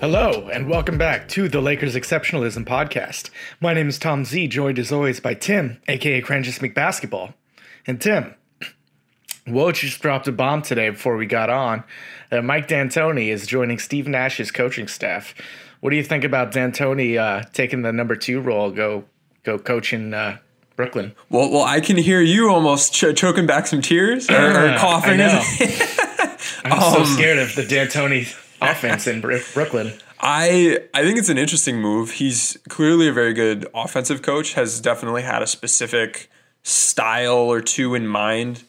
Hello, and welcome back to the Lakers Exceptionalism Podcast. My name is Tom Z, joined as always by Tim, aka Cranjis McBasketball. And Tim, Woj just dropped a bomb today before we got on. Uh, Mike D'Antoni is joining Steve Nash's coaching staff. What do you think about D'Antoni uh, taking the number two role, go go coaching uh, Brooklyn? Well, well, I can hear you almost ch- choking back some tears or, or coughing. I'm so scared of the D'Antoni offense in Brooklyn. I I think it's an interesting move. He's clearly a very good offensive coach. Has definitely had a specific style or two in mind.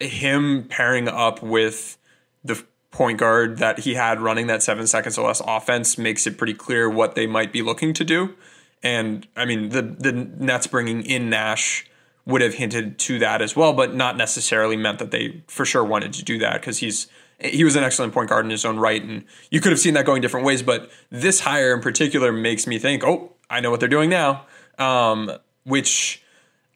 Him pairing up with the point guard that he had running that seven seconds or less offense makes it pretty clear what they might be looking to do. And I mean, the the Nets bringing in Nash would have hinted to that as well, but not necessarily meant that they for sure wanted to do that because he's he was an excellent point guard in his own right, and you could have seen that going different ways. But this hire in particular makes me think, oh, I know what they're doing now, um, which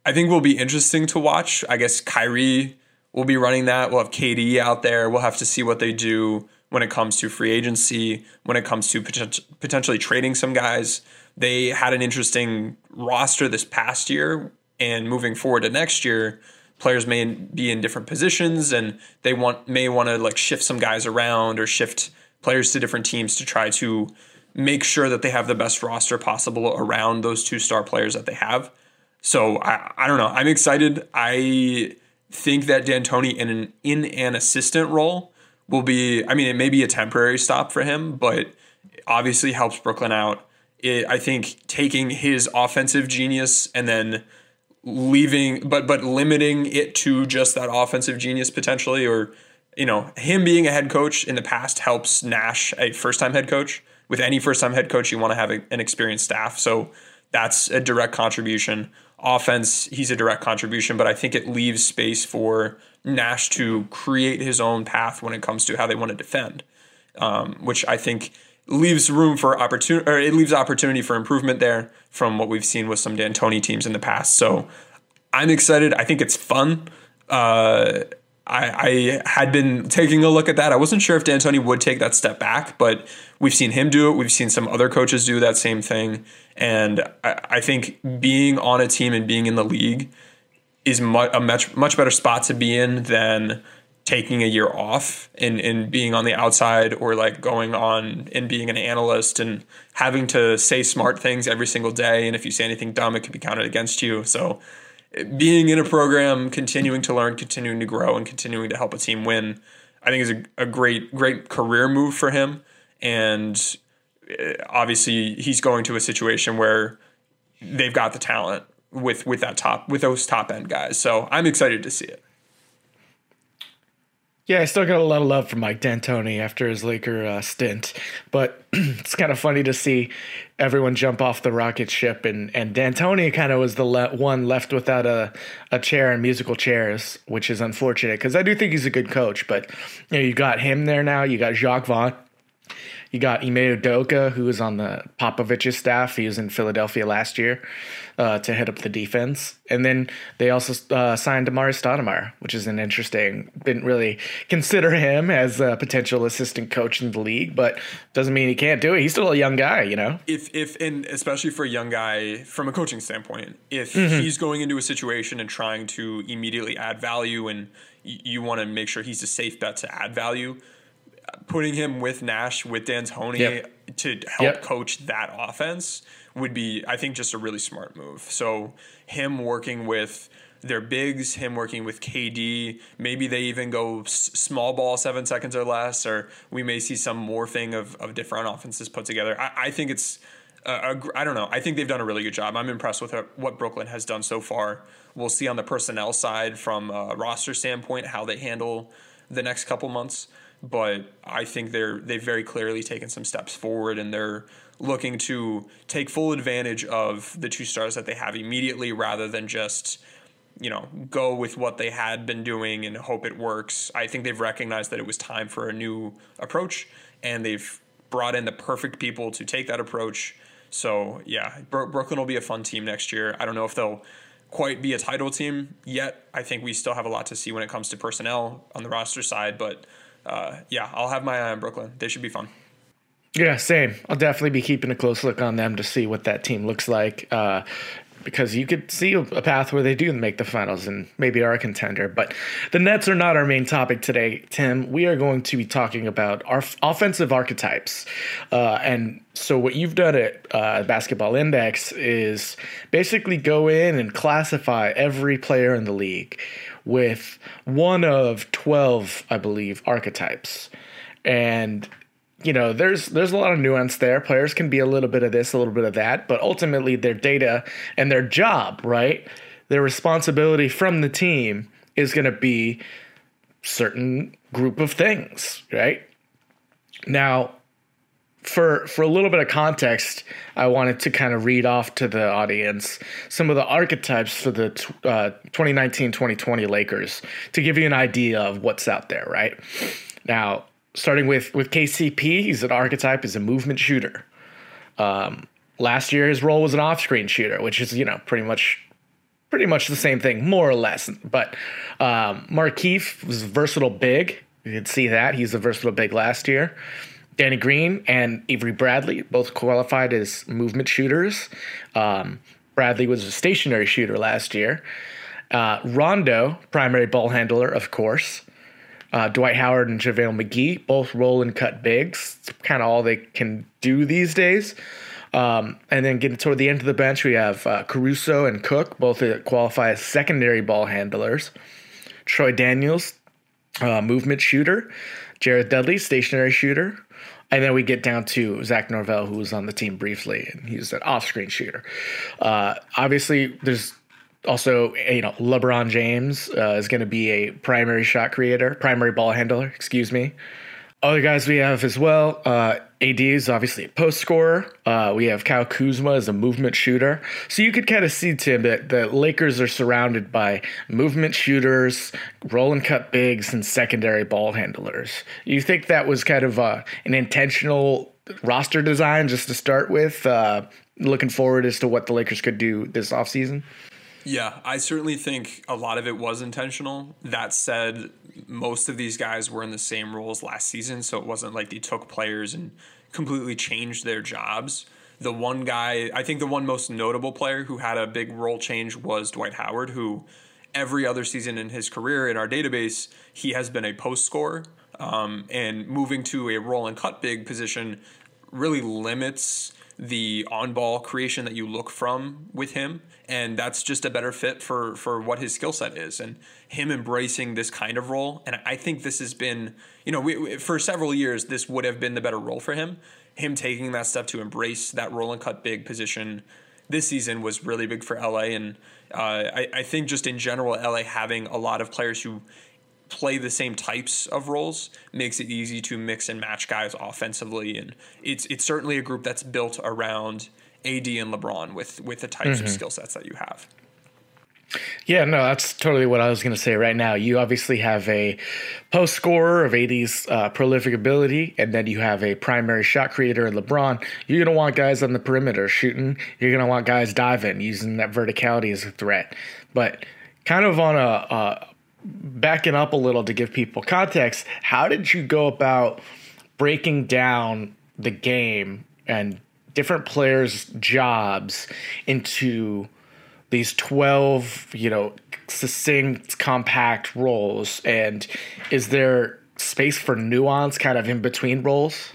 I think will be interesting to watch. I guess Kyrie will be running that. We'll have KD out there. We'll have to see what they do when it comes to free agency, when it comes to potent- potentially trading some guys. They had an interesting roster this past year, and moving forward to next year players may be in different positions and they want may want to like shift some guys around or shift players to different teams to try to make sure that they have the best roster possible around those two star players that they have. So I, I don't know. I'm excited. I think that D'Antoni in an in an assistant role will be. I mean, it may be a temporary stop for him, but obviously helps Brooklyn out. It, I think taking his offensive genius and then leaving but but limiting it to just that offensive genius potentially or you know him being a head coach in the past helps Nash a first time head coach. With any first time head coach you want to have a, an experienced staff. So that's a direct contribution. Offense he's a direct contribution but I think it leaves space for Nash to create his own path when it comes to how they want to defend um, which I think leaves room for opportunity or it leaves opportunity for improvement there from what we've seen with some D'Antoni teams in the past. So I'm excited. I think it's fun. Uh, I, I, had been taking a look at that. I wasn't sure if D'Antoni would take that step back, but we've seen him do it. We've seen some other coaches do that same thing, and I, I think being on a team and being in the league is much, a much much better spot to be in than taking a year off and, and being on the outside or like going on and being an analyst and having to say smart things every single day. And if you say anything dumb, it could be counted against you. So being in a program, continuing to learn, continuing to grow, and continuing to help a team win, I think is a, a great, great career move for him. And uh, obviously, he's going to a situation where they've got the talent with with that top with those top end guys. So I'm excited to see it. Yeah, I still got a lot of love for Mike D'Antoni after his Laker uh, stint, but it's kind of funny to see everyone jump off the rocket ship, and and D'Antoni kind of was the le- one left without a a chair and musical chairs, which is unfortunate because I do think he's a good coach, but you know you got him there now, you got Jacque Vaughn, You got Ime Udoka, who was on the Popovich's staff. He was in Philadelphia last year uh, to head up the defense. And then they also uh, signed Amar'e Stoudemire, which is an interesting. Didn't really consider him as a potential assistant coach in the league, but doesn't mean he can't do it. He's still a young guy, you know. If if and especially for a young guy from a coaching standpoint, if he's going into a situation and trying to immediately add value, and y- you want to make sure he's a safe bet to add value, putting him with Nash with D'Antoni Yep. to help Yep. coach that offense would be, I think, just a really smart move. So him working with their bigs, him working with KD, maybe they even go s- small ball seven seconds or less, or we may see some morphing of, of different offenses put together. I, I think it's, a, a I don't know. I think they've done a really good job. I'm impressed with what Brooklyn has done so far. We'll see on the personnel side from a roster standpoint how they handle the next couple months but I think they're they've very clearly taken some steps forward and they're looking to take full advantage of the two stars that they have immediately rather than just you know go with what they had been doing and hope it works. I think they've recognized that it was time for a new approach and they've brought in the perfect people to take that approach. So yeah, Bro- Brooklyn will be a fun team next year. I don't know if they'll quite be a title team yet. I think we still have a lot to see when it comes to personnel on the roster side, but uh, yeah, I'll have my eye on Brooklyn. They should be fun. Yeah, same. I'll definitely be keeping a close look on them to see what that team looks like. Uh, because you could see a path where they do make the finals and maybe are a contender. But the Nets are not our main topic today, Tim. We are going to be talking about our offensive archetypes. Uh, and so, what you've done at uh, Basketball Index is basically go in and classify every player in the league with one of 12, I believe, archetypes. And you know, there's there's a lot of nuance there. Players can be a little bit of this, a little bit of that, but ultimately their data and their job, right? Their responsibility from the team is going to be certain group of things, right? Now, for for a little bit of context, I wanted to kind of read off to the audience some of the archetypes for the uh, 2019-2020 Lakers to give you an idea of what's out there, right? Now, starting with with KCP, he's an archetype, he's a movement shooter. Um, last year, his role was an off-screen shooter, which is you know pretty much pretty much the same thing, more or less. But um, Markieff was versatile big. You can see that he's a versatile big last year. Danny Green and Avery Bradley both qualified as movement shooters. Um, Bradley was a stationary shooter last year. Uh, Rondo, primary ball handler, of course. Uh, Dwight Howard and JaVale McGee both roll and cut bigs. It's kind of all they can do these days. Um, and then getting toward the end of the bench, we have uh, Caruso and Cook, both qualify as secondary ball handlers. Troy Daniels, uh, movement shooter. Jared Dudley, stationary shooter. And then we get down to Zach Norvell, who was on the team briefly, and he's an off-screen shooter. Uh, obviously, there's also you know LeBron James uh, is going to be a primary shot creator, primary ball handler. Excuse me. Other guys we have as well. Uh, AD is obviously a post scorer. Uh, we have Kyle Kuzma as a movement shooter. So you could kind of see, Tim, that the Lakers are surrounded by movement shooters, roll and cut bigs, and secondary ball handlers. You think that was kind of uh, an intentional roster design just to start with? Uh, looking forward as to what the Lakers could do this offseason? Yeah, I certainly think a lot of it was intentional. That said, most of these guys were in the same roles last season, so it wasn't like they took players and completely changed their jobs. The one guy, I think the one most notable player who had a big role change was Dwight Howard, who every other season in his career in our database, he has been a post scorer. Um, and moving to a roll and cut big position really limits the on ball creation that you look from with him and that's just a better fit for for what his skill set is and him embracing this kind of role. And i think this has been you know we, we- for several years this would have been the better role for him. Him taking that step to embrace that roll and cut big position this season was really big for la and uh, I, I think just in general la having a lot of players who play the same types of roles makes it easy to mix and match guys offensively and it's it's certainly a group that's built around AD and LeBron with with the types of skill sets that you have. Yeah, no, that's totally what I was going to say right now. You obviously have a post scorer of AD's uh, prolific ability, and then you have a primary shot creator in LeBron. You're going to want guys on the perimeter shooting. You're going to want guys diving, using that verticality as a threat. But kind of on a, a backing up a little to give people context, how did you go about breaking down the game and different players' jobs into these 12, you know, succinct, compact roles? And is there space for nuance kind of in between roles?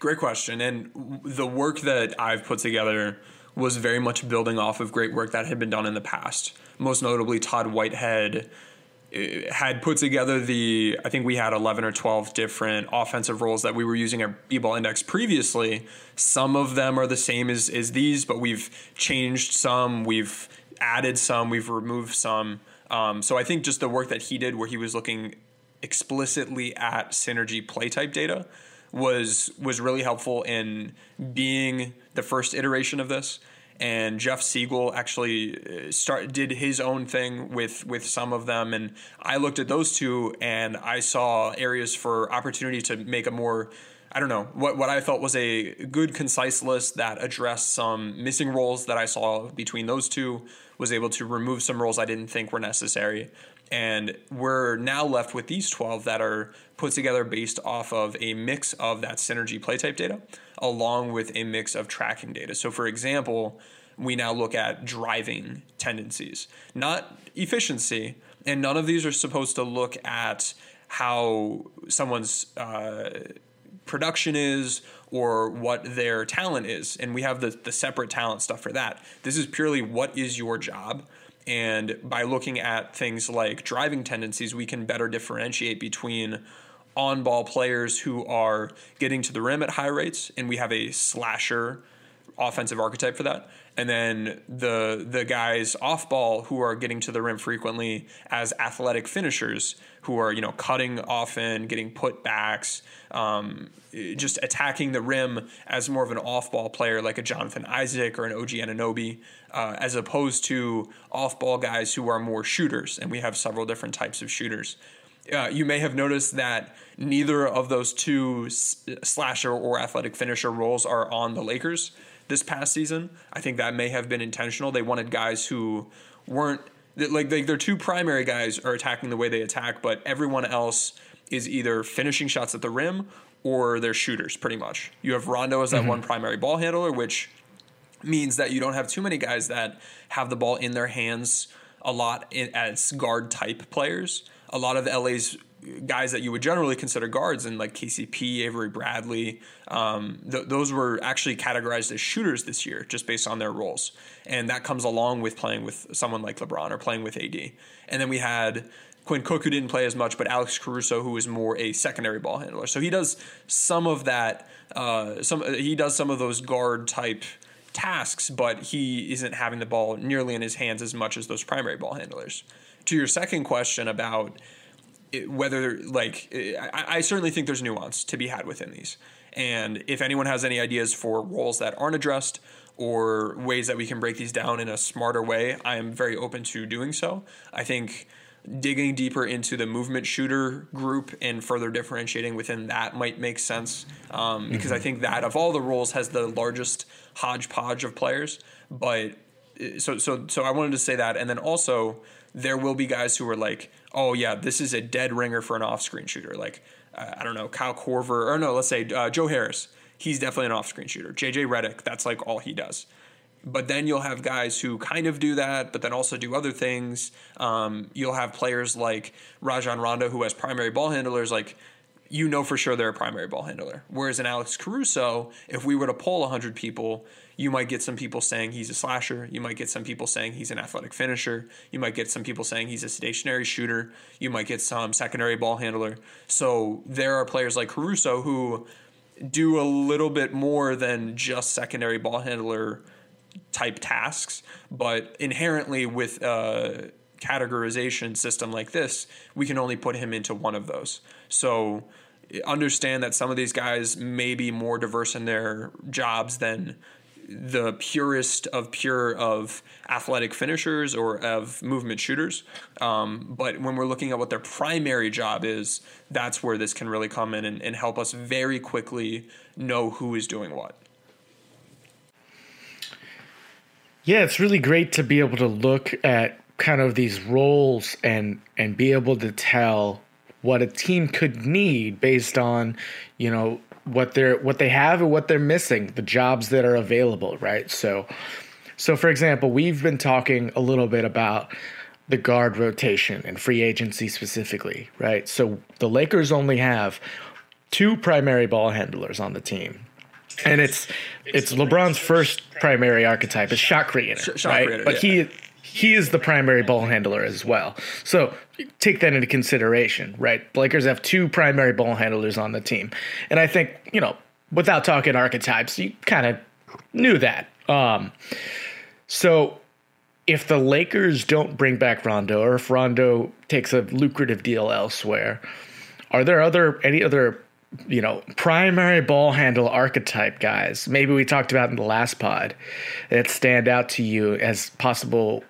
Great question. And the work that I've put together was very much building off of great work that had been done in the past. Most notably, Todd Whitehead had put together the I think we had 11 or 12 different offensive roles that we were using at B-ball index previously. Some of them are the same as, as these, but we've changed some, we've added some, we've removed some. Um, so I think just the work that he did where he was looking explicitly at synergy play type data was was really helpful in being the first iteration of this and Jeff Siegel actually uh, start did his own thing with with some of them. And I looked at those two and I saw areas for opportunity to make a more I don't know what what I felt was a good concise list that addressed some missing roles that I saw between those two was able to remove some roles I didn't think were necessary. And we're now left with these 12 that are put together based off of a mix of that synergy play type data along with a mix of tracking data. So, for example, we now look at driving tendencies, not efficiency. And none of these are supposed to look at how someone's uh, production is or what their talent is. And we have the, the separate talent stuff for that. This is purely what is your job and by looking at things like driving tendencies, we can better differentiate between on ball players who are getting to the rim at high rates, and we have a slasher offensive archetype for that. And then the the guys off ball who are getting to the rim frequently as athletic finishers who are you know cutting often, getting put backs, um, just attacking the rim as more of an off ball player like a Jonathan Isaac or an OG Anunoby, uh, as opposed to off ball guys who are more shooters. And we have several different types of shooters. Uh, you may have noticed that neither of those two slasher or athletic finisher roles are on the Lakers this past season. I think that may have been intentional. They wanted guys who weren't like they, their two primary guys are attacking the way they attack, but everyone else is either finishing shots at the rim or they're shooters pretty much. You have Rondo as that mm-hmm. one primary ball handler, which means that you don't have too many guys that have the ball in their hands a lot as guard type players. A lot of LA's guys that you would generally consider guards, and like KCP, Avery Bradley, um, th- those were actually categorized as shooters this year just based on their roles. And that comes along with playing with someone like LeBron or playing with AD. And then we had Quinn Cook, who didn't play as much, but Alex Caruso, who is more a secondary ball handler. So he does some of that. Uh, some he does some of those guard type tasks, but he isn't having the ball nearly in his hands as much as those primary ball handlers. To your second question about whether like I, I, certainly think there's nuance to be had within these. And if anyone has any ideas for roles that aren't addressed or ways that we can break these down in a smarter way i am very open to doing so. I think digging deeper into the movement shooter group and further differentiating within that might make sense um, because mm-hmm. i think that of all the roles has the largest hodgepodge of players. But uh, so so so i wanted to say that. And then also there will be guys who are like, oh yeah, this is a dead ringer for an off-screen shooter. Like uh, I don't know, Kyle Korver, or no, let's say uh, Joe Harris. He's definitely an off-screen shooter. JJ Redick, that's like all he does. But then you'll have guys who kind of do that, but then also do other things. Um, you'll have players like Rajon Rondo, who has primary ball handlers, like you know for sure they're a primary ball handler. Whereas in Alex Caruso, if we were to poll 100 people, you might get some people saying he's a slasher. You might get some people saying he's an athletic finisher. You might get some people saying he's a stationary shooter. You might get some secondary ball handler. So there are players like Caruso who do a little bit more than just secondary ball handler type tasks, but inherently with a categorization system like this, we can only put him into one of those. So understand that some of these guys may be more diverse in their jobs than the purest of pure of athletic finishers or of movement shooters. Um, but when we're looking at what their primary job is, that's where this can really come in and, and help us very quickly know who is doing what. Yeah, it's really great to be able to look at kind of these roles and and be able to tell what a team could need based on, you know, what they're what they have and what they're missing, the jobs that are available, right? So so for example, we've been talking a little bit about the guard rotation and free agency specifically, right? So the Lakers only have two primary ball handlers on the team and it's it's LeBron's first primary archetype is shot creator, shot right? creator, but yeah. he he is the primary ball handler as well. So take that into consideration, right? Lakers have two primary ball handlers on the team, and I think you know without talking archetypes, you kind of knew that. Um, so if the Lakers don't bring back Rondo, or if Rondo takes a lucrative deal elsewhere, are there other any other you know primary ball handle archetype guys? Maybe we talked about in the last pod that stand out to you as possible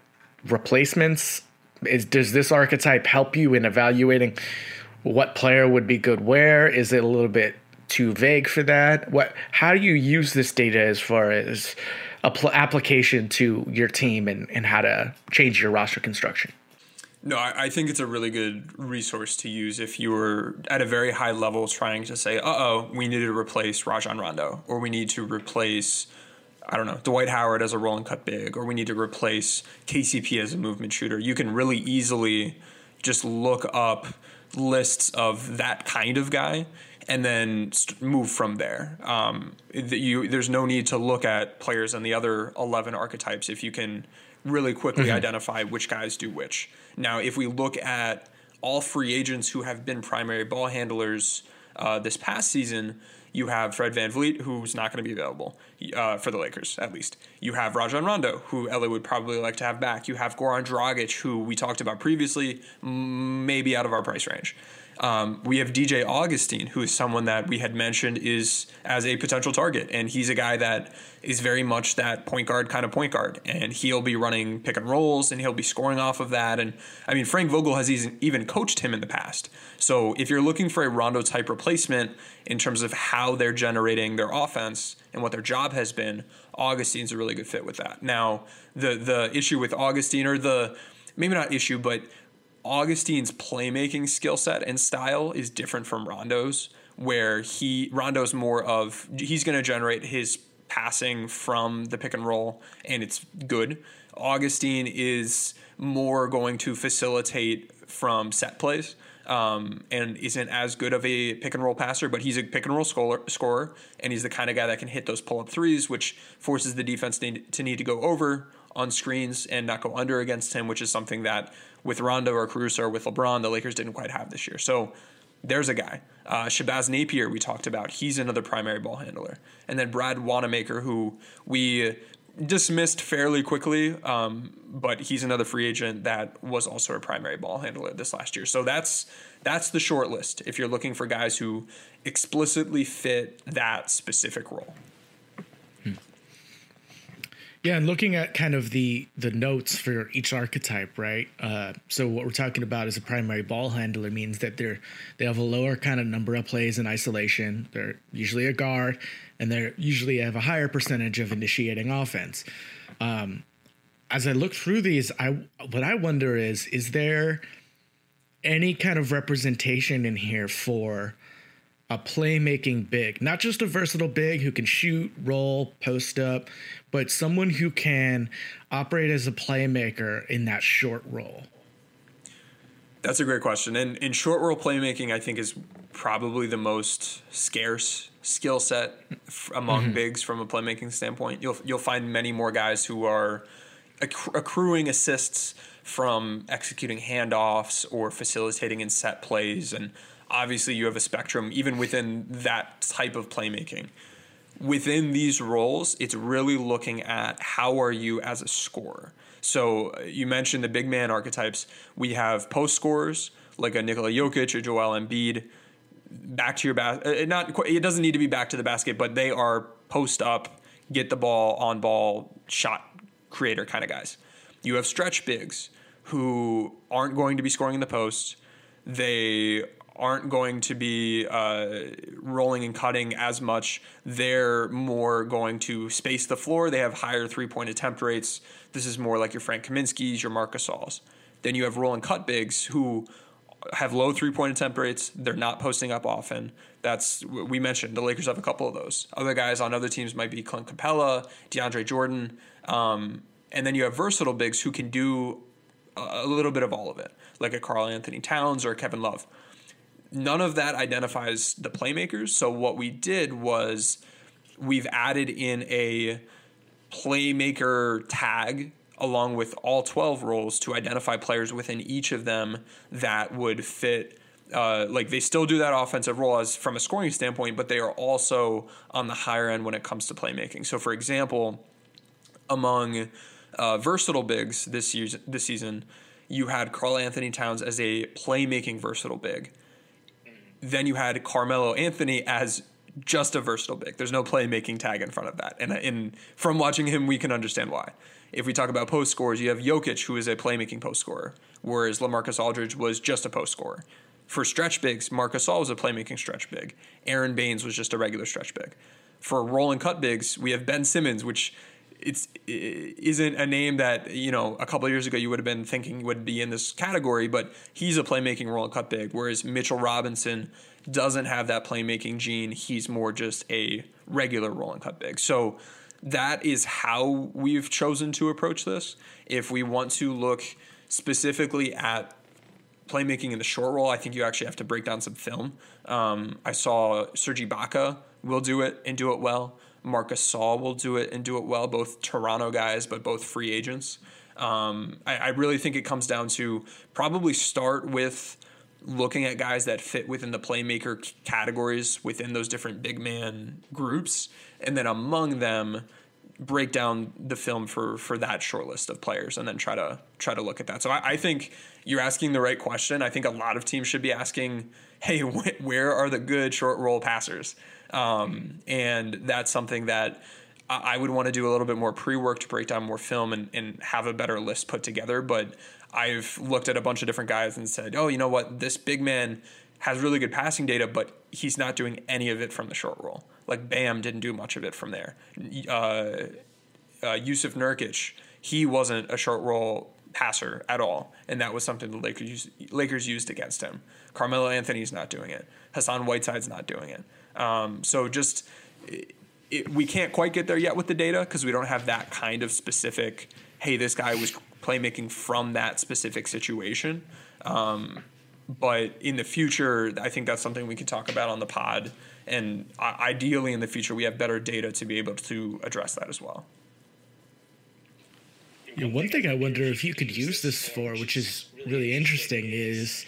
replacements. Is does this archetype help you in evaluating what player would be good where? Is it a little bit too vague for that? What? How do you use this data as far as apl- application to your team and, and how to change your roster construction? No, I, I think it's a really good resource to use if you were at a very high level trying to say, uh oh, we need to replace Rajon Rondo, or we need to replace, I don't know, Dwight Howard as a roll and cut big, or we need to replace KCP as a movement shooter. You can really easily just look up lists of that kind of guy and then st- move from there. Um, you, there's no need to look at players in the other 11 archetypes if you can really quickly Mm-hmm. identify which guys do which. Now, if we look at all free agents who have been primary ball handlers uh, this past season, you have Fred VanVleet, who's not going to be available uh, for the Lakers, at least. You have Rajon Rondo, who LA would probably like to have back. You have Goran Dragic, who we talked about previously, maybe out of our price range. Um, we have DJ Augustin, who is someone that we had mentioned is as a potential target, and he's a guy that is very much that point guard kind of point guard, and he'll be running pick and rolls, and he'll be scoring off of that. And I mean, Frank Vogel has even coached him in the past. So if you're looking for a Rondo type replacement in terms of how they're generating their offense and what their job has been, Augustin's a really good fit with that. Now, the the issue with Augustin, or the maybe not issue, but Augustin's playmaking skill set and style is different from Rondo's, where he Rondo's more of he's going to generate his passing from the pick and roll, and it's good. Augustin is more going to facilitate from set plays. Um, and isn't as good of a pick and roll passer, but he's a pick and roll scorer, scorer, and he's the kind of guy that can hit those pull up threes, which forces the defense to need to go over on screens and not go under against him, which is something that with Rondo or Caruso or with LeBron, the Lakers didn't quite have this year. So there's a guy. Uh, Shabazz Napier, we talked about. He's another primary ball handler. And then Brad Wanamaker, who we dismissed fairly quickly, um, but he's another free agent that was also a primary ball handler this last year. So that's that's the short list if you're looking for guys who explicitly fit that specific role. Yeah, and looking at kind of the the notes for each archetype, right? Uh, so what we're talking about is a primary ball handler means that they're they have a lower kind of number of plays in isolation. They're usually a guard, and they're usually have a higher percentage of initiating offense. Um, as I look through these, I what I wonder is is there any kind of representation in here for a playmaking big, not just a versatile big who can shoot, roll, post up, but someone who can operate as a playmaker in that short role. That's a great question. And in short role playmaking, I think is probably the most scarce skill set among mm-hmm. bigs from a playmaking standpoint. You'll you'll find many more guys who are acc- accruing assists from executing handoffs or facilitating in set plays and obviously you have a spectrum even within that type of playmaking within these roles, it's really looking at how are you as a scorer. So uh, you mentioned the big man archetypes. We have post scorers like a Nikola Jokic or Joel Embiid. Back to your basket. Not quite, it doesn't need to be back to the basket, but they are post up, get the ball on ball shot creator kind of guys. You have stretch bigs who aren't going to be scoring in the post. They aren't going to be uh, rolling and cutting as much. They're more going to space the floor. They have higher three point attempt rates. This is more like your Frank Kaminsky's, your Marcus Gasols. Then you have roll and cut bigs who have low three point attempt rates. They're not posting up often. That's we mentioned. The Lakers have a couple of those. Other guys on other teams might be Clint Capela, DeAndre Jordan, um, and then you have versatile bigs who can do a little bit of all of it, like a Karl Anthony Towns or Kevin Love. None of that identifies the playmakers. So what we did was we've added in a playmaker tag along with all 12 roles to identify players within each of them that would fit uh, like they still do that offensive role as from a scoring standpoint, but they are also on the higher end when it comes to playmaking. So, for example, among uh, versatile bigs this year, this season, you had Karl Anthony Towns as a playmaking versatile big. Then you had Carmelo Anthony as just a versatile big. There's no playmaking tag in front of that, and in from watching him, we can understand why. If we talk about post scores, you have Jokic, who is a playmaking post scorer, whereas Lamarcus Aldridge was just a post scorer. For stretch bigs, Marcus Gasol was a playmaking stretch big. Aron Baynes was just a regular stretch big. For roll and cut bigs, we have Ben Simmons, which it's it isn't a name that you know a couple years ago you would have been thinking would be in this category, but he's a playmaking roll and cut big. Whereas Mitchell Robinson doesn't have that playmaking gene; he's more just a regular roll and cut big. So that is how we've chosen to approach this. If we want to look specifically at playmaking in the short roll, I think you actually have to break down some film. Um, I saw Serge Ibaka will do it and do it well. Marc Gasol will do it and do it well. Both Toronto guys, but both free agents. Um, I, I really think it comes down to probably start with looking at guys that fit within the playmaker categories within those different big man groups, and then among them break down the film for for that short list of players and then try to try to look at that. So I, I think you're asking the right question. I think a lot of teams should be asking, "Hey, wh- where are the good short roll passers?" Um, and that's something that I would want to do a little bit more pre work to break down more film and, and have a better list put together. But I've looked at a bunch of different guys and said, oh, you know what? This big man has really good passing data, but he's not doing any of it from the short roll. Like Bam didn't do much of it from there. Uh, uh, Jusuf Nurkic, he wasn't a short roll passer at all, and that was something the Lakers used, Lakers used against him. Carmelo Anthony's not doing it. Hassan Whiteside's not doing it. Um, so just it, it, we can't quite get there yet with the data because we don't have that kind of specific. Hey, this guy was playmaking from that specific situation. Um, but in the future, I think that's something we can talk about on the pod. And uh, ideally, in the future, we have better data to be able to address that as well. One thing I wonder if you could use this for, which is really interesting, is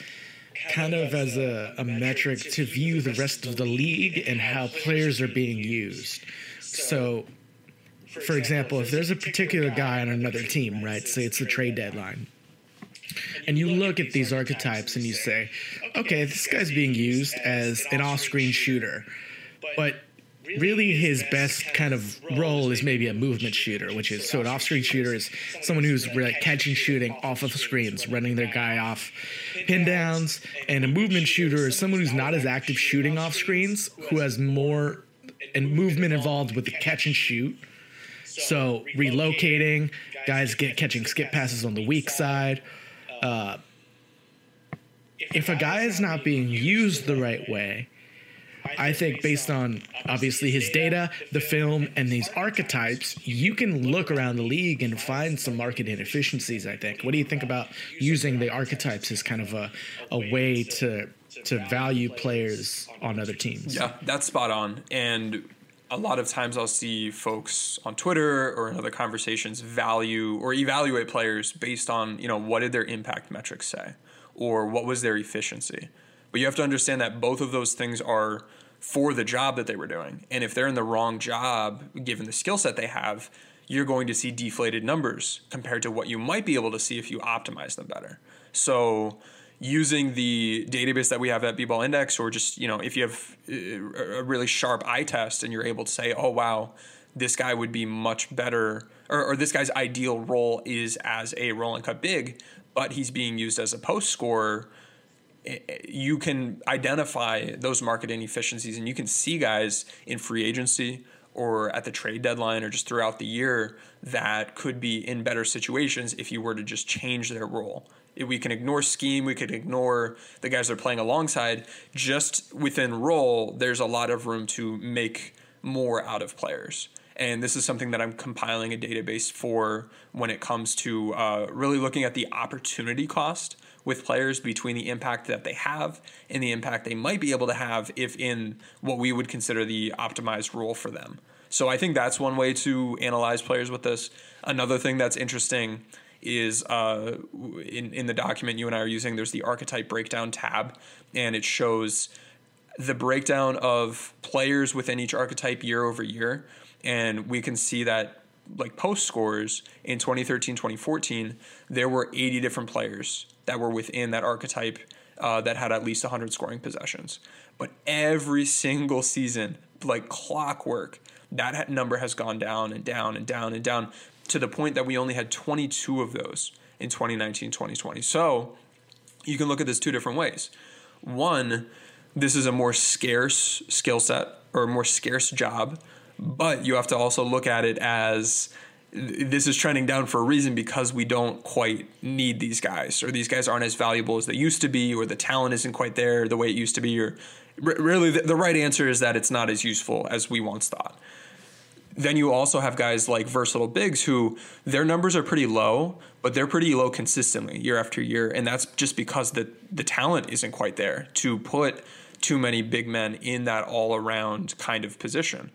kind of as a, a metric to view the rest of the league and how players are being used. So, for example, if there's a particular guy on another team, right, say it's the trade deadline, and you look at these archetypes and you say, okay, this guy's being used as an off screen shooter, but really his best kind of role is maybe a movement shooter, which is so an off screen shooter is someone who's catching shooting off of screens, running their guy off pin downs, and a movement shooter is someone who's not as active shooting off screens, who has more and movement involved with the catch and shoot. So relocating, guys get catching skip passes on the weak side. Uh, if a guy is not being used the right way, I think based on obviously his data, the film, and these archetypes, you can look around the league and find some market inefficiencies. I think. What do you think about using the archetypes as kind of a, a way to to value players on other teams? Yeah, that's spot on. And a lot of times I'll see folks on Twitter or in other conversations value or evaluate players based on, you know, what did their impact metrics say or what was their efficiency. But you have to understand that both of those things are for the job that they were doing. And if they're in the wrong job, given the skill set they have, you're going to see deflated numbers compared to what you might be able to see if you optimize them better. So, using the database that we have at B-Ball Index, or just you know, if you have uh, a really sharp eye test and you're able to say, "Oh wow, this guy would be much better, or, or this guy's ideal role is as a roll and cut big, but he's being used as a post scorer. You can identify those market inefficiencies, and you can see guys in free agency or at the trade deadline or just throughout the year that could be in better situations if you were to just change their role. We can ignore scheme, we could ignore the guys they're playing alongside. Just within role, there's a lot of room to make more out of players. And this is something that I'm compiling a database for when it comes to uh, really looking at the opportunity cost with players between the impact that they have and the impact they might be able to have if in what we would consider the optimized role for them. So I think that's one way to analyze players with this. Another thing that's interesting is uh, in in the document you and I are using. There's the archetype breakdown tab, and it shows the breakdown of players within each archetype year over year, and we can see that like post scores in 2013 2014 there were 80 different players that were within that archetype uh, that had at least 100 scoring possessions. But every single season like clockwork that number has gone down and down and down and down to the point that we only had 22 of those in 2019 2020 so you can look at this two different ways. One this is a more scarce skill set or a more scarce job but you have to also look at it as this is trending down for a reason because we don't quite need these guys or these guys aren't as valuable as they used to be or the talent isn't quite there the way it used to be or really the, the right answer is that it's not as useful as we once thought then you also have guys like versatile bigs who their numbers are pretty low, but they're pretty low consistently year after year, and that's just because the the talent isn't quite there to put too many big men in that all around kind of position.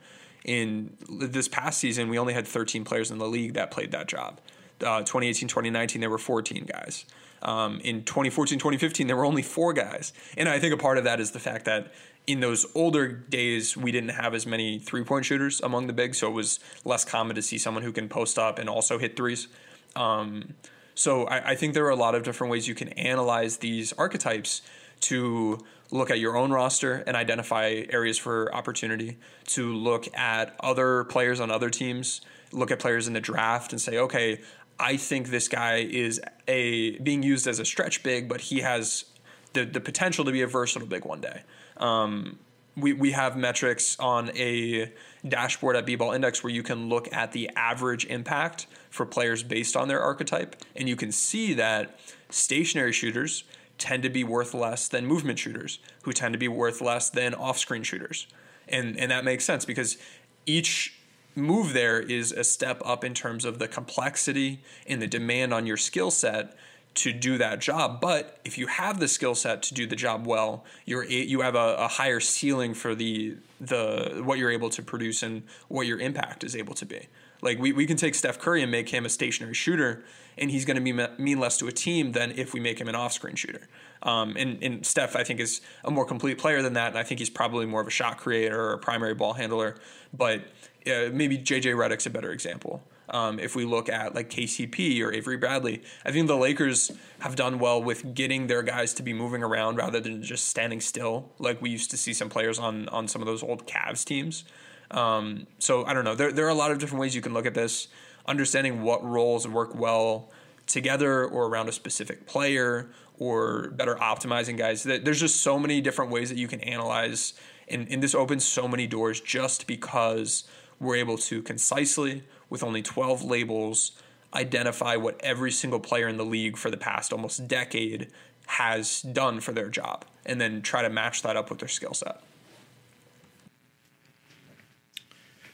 In this past season, we only had 13 players in the league that played that job. Uh, 2018, 2019, there were 14 guys. Um, in 2014, 2015, there were only four guys. And I think a part of that is the fact that in those older days, we didn't have as many three point shooters among the bigs, so it was less common to see someone who can post up and also hit threes. Um, so I, I think there are a lot of different ways you can analyze these archetypes to look at your own roster and identify areas for opportunity, to look at other players on other teams, look at players in the draft and say, okay, I think this guy is a being used as a stretch big, but he has the, the potential to be a versatile big one day. Um, we, we have metrics on a dashboard at B-Ball Index where you can look at the average impact for players based on their archetype, and you can see that stationary shooters tend to be worth less than movement shooters, who tend to be worth less than off-screen shooters, and and that makes sense because each move there is a step up in terms of the complexity and the demand on your skill set to do that job. But if you have the skill set to do the job well, you're you have a, a, higher ceiling for the the what you're able to produce and what your impact is able to be. Like we, we can take Steph Curry and make him a stationary shooter, and he's going to be mean less to a team than if we make him an off-screen shooter. Um, and, and Steph, I think, is a more complete player than that, and I think he's probably more of a shot creator or a primary ball handler. But uh, maybe JJ Redick's a better example. Um, if we look at like KCP or Avery Bradley, I think the Lakers have done well with getting their guys to be moving around rather than just standing still, like we used to see some players on on some of those old Cavs teams. Um, so I don't know. There there are a lot of different ways you can look at this. Understanding what roles work well together or around a specific player or better optimizing guys. There's just so many different ways that you can analyze, and, and this opens so many doors just because we're able to concisely, with only 12 labels, identify what every single player in the league for the past almost decade has done for their job, and then try to match that up with their skill set.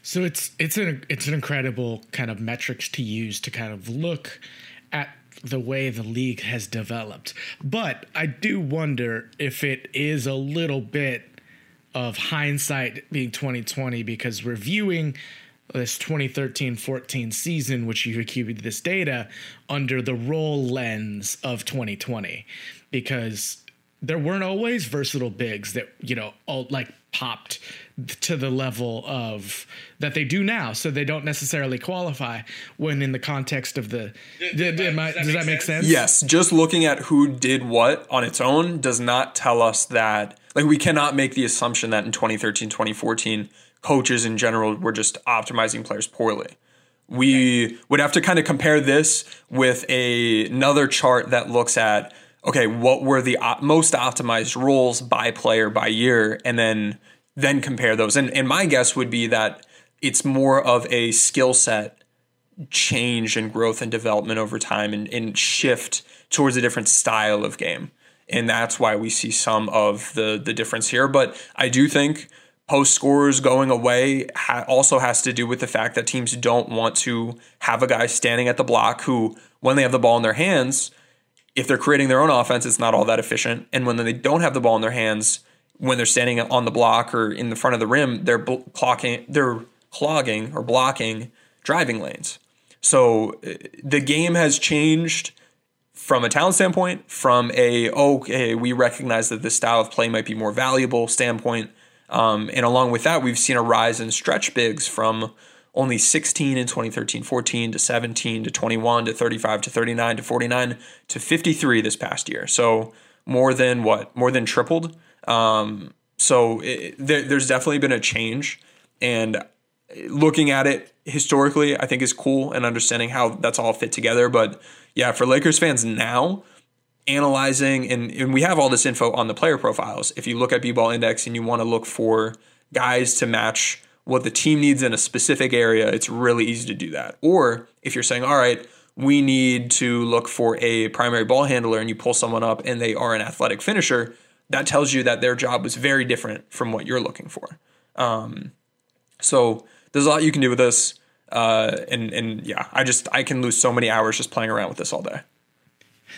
So it's it's an it's an incredible kind of metrics to use to kind of look at the way the league has developed. But I do wonder if it is a little bit of hindsight being 2020 because reviewing this 2013-14 season which you accumulated this data under the role lens of 2020 because there weren't always versatile bigs that you know all like popped to the level of that they do now so they don't necessarily qualify when in the context of the did, did, I, does that make sense. yes just looking at who did what on its own does not tell us that like we cannot make the assumption that in 2013 2014 coaches in general were just optimizing players poorly. We would have to kind of compare this with a, another chart that looks at okay, what were the op- most optimized roles by player by year, and then then compare those. And and my guess would be that it's more of a skill set change and growth and development over time and, and shift towards a different style of game. And that's why we see some of the the difference here. But I do think post scorers going away ha- also has to do with the fact that teams don't want to have a guy standing at the block who, when they have the ball in their hands, if they're creating their own offense, it's not all that efficient. And when they don't have the ball in their hands, when they're standing on the block or in the front of the rim, they're clocking, they're clogging or blocking driving lanes. So uh, the game has changed from a talent standpoint, from a okay, we recognize that this style of play might be more valuable standpoint, um, and along with that, we've seen a rise in stretch bigs from only 16 in 2013 14 to 17 to 21 to 35 to 39 to 49 to 53 this past year. So more than what? More than tripled. Um, so it, there, there's definitely been a change, and looking at it historically, I think is cool and understanding how that's all fit together. But yeah, for Lakers fans now, analyzing and, and we have all this info on the player profiles. If you look at B-ball index and you want to look for guys to match what the team needs in a specific area, it's really easy to do that. Or if you're saying, all right, we need to look for a primary ball handler and you pull someone up and they are an athletic finisher, that tells you that their job was very different from what you're looking for. Um, so there's a lot you can do with this. Uh, and, and yeah, I just, I can lose so many hours just playing around with this all day.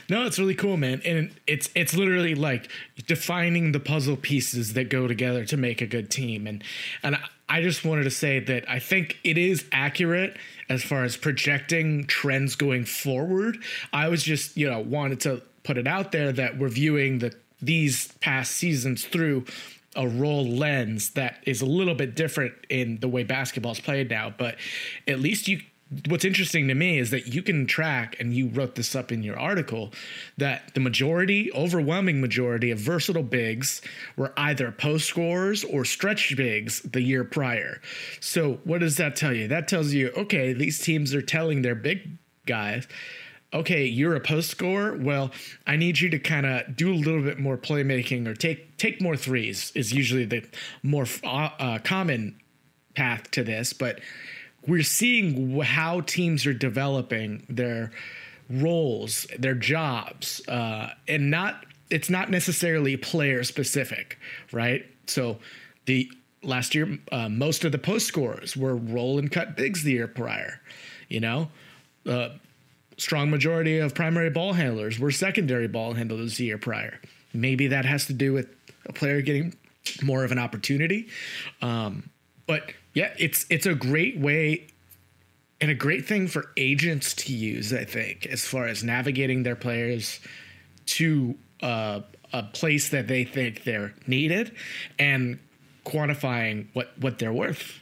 No, it's really cool, man. And it's it's literally like defining the puzzle pieces that go together to make a good team. And and I just wanted to say that I think it is accurate as far as projecting trends going forward. I was just, you know, wanted to put it out there that we're viewing the these past seasons through a role lens that is a little bit different in the way basketball is played now, but at least you what's interesting to me is that you can track and you wrote this up in your article that the majority overwhelming majority of versatile bigs were either post scorers or stretch bigs the year prior. So what does that tell you? That tells you okay these teams are telling their big guys okay you're a post scorer well i need you to kind of do a little bit more playmaking or take take more threes is usually the more uh, common path to this but we're seeing how teams are developing their roles, their jobs, uh, and not it's not necessarily player specific, right? So the last year, uh, most of the post scorers were roll and cut bigs the year prior. You know, uh, strong majority of primary ball handlers were secondary ball handlers the year prior. Maybe that has to do with a player getting more of an opportunity. Um, but yeah, it's it's a great way and a great thing for agents to use, I think, as far as navigating their players to uh, a place that they think they're needed and quantifying what what they're worth.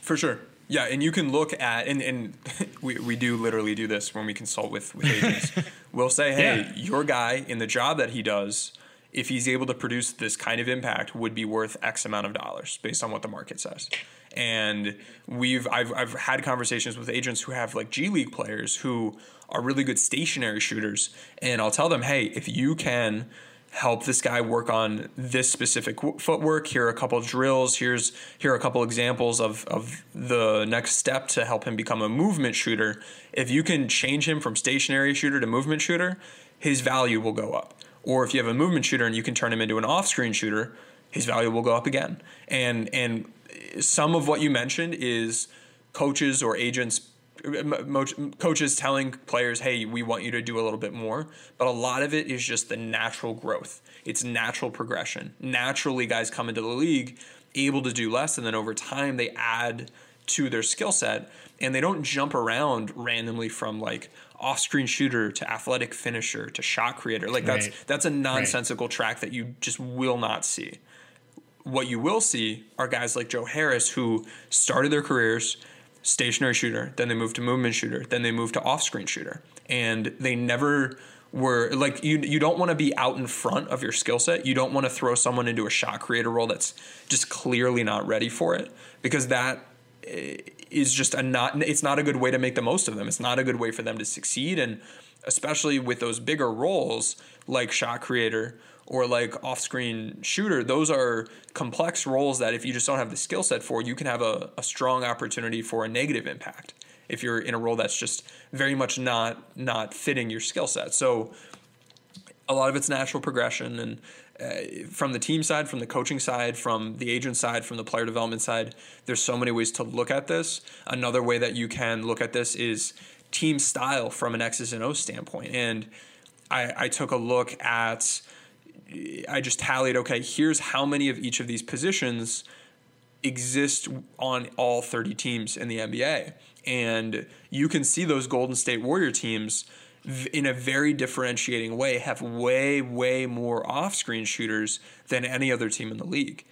For sure. Yeah, and you can look at and, and we, we do literally do this when we consult with, with agents. we'll say, hey, yeah. your guy in the job that he does, if he's able to produce this kind of impact, would be worth X amount of dollars based on what the market says. And we've I've I've had conversations with agents who have like G League players who are really good stationary shooters, and I'll tell them, hey, if you can help this guy work on this specific footwork. Here are a couple drills. Here's here are a couple examples of of the next step to help him become a movement shooter. If you can change him from stationary shooter to movement shooter, his value will go up. Or if you have a movement shooter and you can turn him into an off-screen shooter, his value will go up again. And and some of what you mentioned is coaches or agents coaches telling players, "Hey, we want you to do a little bit more," but a lot of it is just the natural growth. It's natural progression. Naturally, guys come into the league able to do less, and then over time they add to their skill set, and they don't jump around randomly from like off-screen shooter to athletic finisher to shot creator. Like that's right. that's a nonsensical right. track that you just will not see. What you will see are guys like Joe Harris who started their careers stationary shooter, then they moved to movement shooter, then they moved to off screen shooter. And they never were like you you don't want to be out in front of your skill set. You don't want to throw someone into a shot creator role that's just clearly not ready for it because that Eh, is just a not it's not a good way to make the most of them. It's not a good way for them to succeed and especially with those bigger roles like shot creator or like off-screen shooter those are complex roles that if you just don't have the skill set for you can have a, a strong opportunity for a negative impact if you're in a role that's just very much not not fitting your skill set so a lot of it's natural progression and uh, from the team side from the coaching side from the agent side from the player development side there's so many ways to look at this another way that you can look at this is team style from an x's and o's standpoint and I, I took a look at I just tallied, okay, here's how many of each of these positions exist on all 30 teams in the NBA. And you can see those Golden State Warrior teams in a very differentiating way have way, way more off screen shooters than any other team in the league.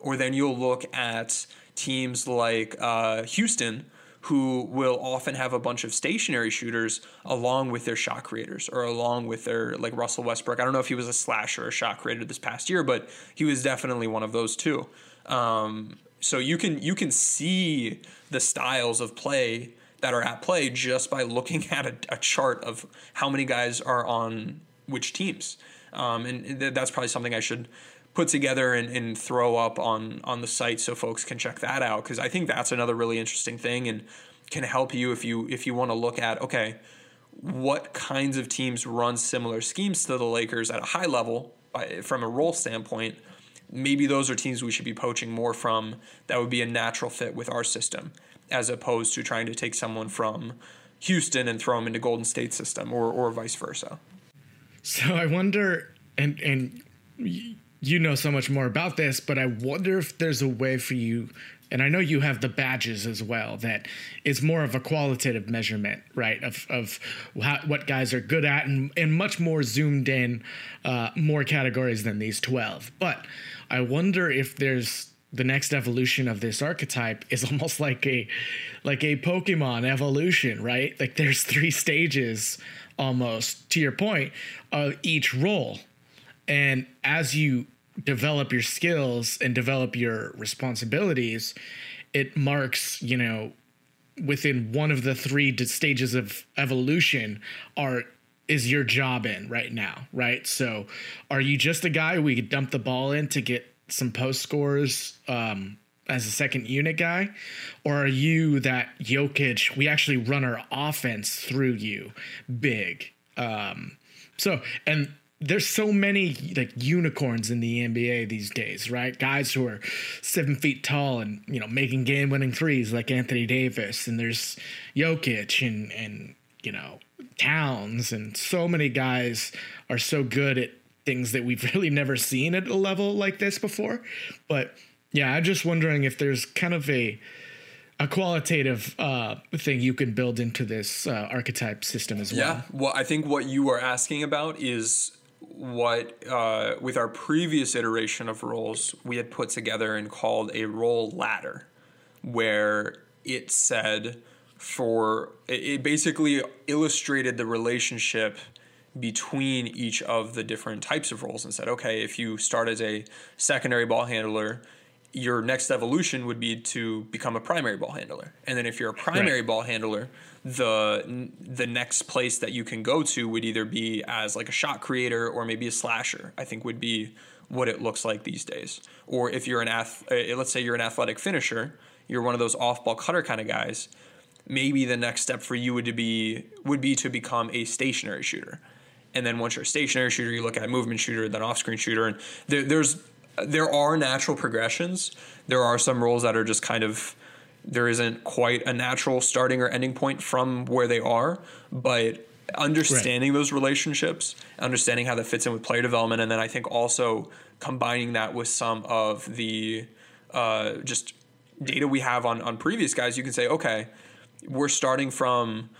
Or then you'll look at teams like uh, Houston, who will often have a bunch of stationary shooters along with their shot creators or along with their like Russell Westbrook. I don't know if he was a slasher or a shot creator this past year, but he was definitely one of those too. Um, so you can you can see the styles of play that are at play just by looking at a, a chart of how many guys are on which teams. Um, and that's probably something I should put together and, and throw up on on the site so folks can check that out because I think that's another really interesting thing and can help you if you if you want to look at okay what kinds of teams run similar schemes to the Lakers at a high level by, from a role standpoint maybe those are teams we should be poaching more from that would be a natural fit with our system as opposed to trying to take someone from Houston and throw them into Golden State system or or vice versa. So I wonder and and you know so much more about this, but I wonder if there's a way for you, and I know you have the badges as well, that is more of a qualitative measurement, right? Of, of how, what guys are good at and, and much more zoomed in, uh, more categories than these 12. But I wonder if there's the next evolution of this archetype is almost like a like a Pokemon evolution, right? Like there's three stages almost to your point of each role and as you develop your skills and develop your responsibilities, it marks, you know, within one of the three stages of evolution are is your job in right now, right? So, are you just a guy we could dump the ball in to get some post scores um, as a second unit guy, or are you that Jokic? We actually run our offense through you, big. Um, so, and there's so many like unicorns in the NBA these days, right? Guys who are seven feet tall and you know making game winning threes like Anthony Davis, and there's Jokic and and you know Towns, and so many guys are so good at things that we've really never seen at a level like this before. But yeah, I'm just wondering if there's kind of a a qualitative uh, thing you can build into this uh, archetype system as well. Yeah, well, I think what you are asking about is what uh, with our previous iteration of roles we had put together and called a role ladder where it said for it basically illustrated the relationship between each of the different types of roles and said okay if you start as a secondary ball handler your next evolution would be to become a primary ball handler. And then if you're a primary right. ball handler, the the next place that you can go to would either be as like a shot creator or maybe a slasher. I think would be what it looks like these days. Or if you're an ath- uh, let's say you're an athletic finisher, you're one of those off-ball cutter kind of guys, maybe the next step for you would to be would be to become a stationary shooter. And then once you're a stationary shooter, you look at movement shooter, then off-screen shooter, and there, there's there are natural progressions. There are some roles that are just kind of there isn't quite a natural starting or ending point from where they are, but understanding right. those relationships, understanding how that fits in with player development, and then I think also combining that with some of the uh, just data we have on on previous guys, you can say, okay, we're starting from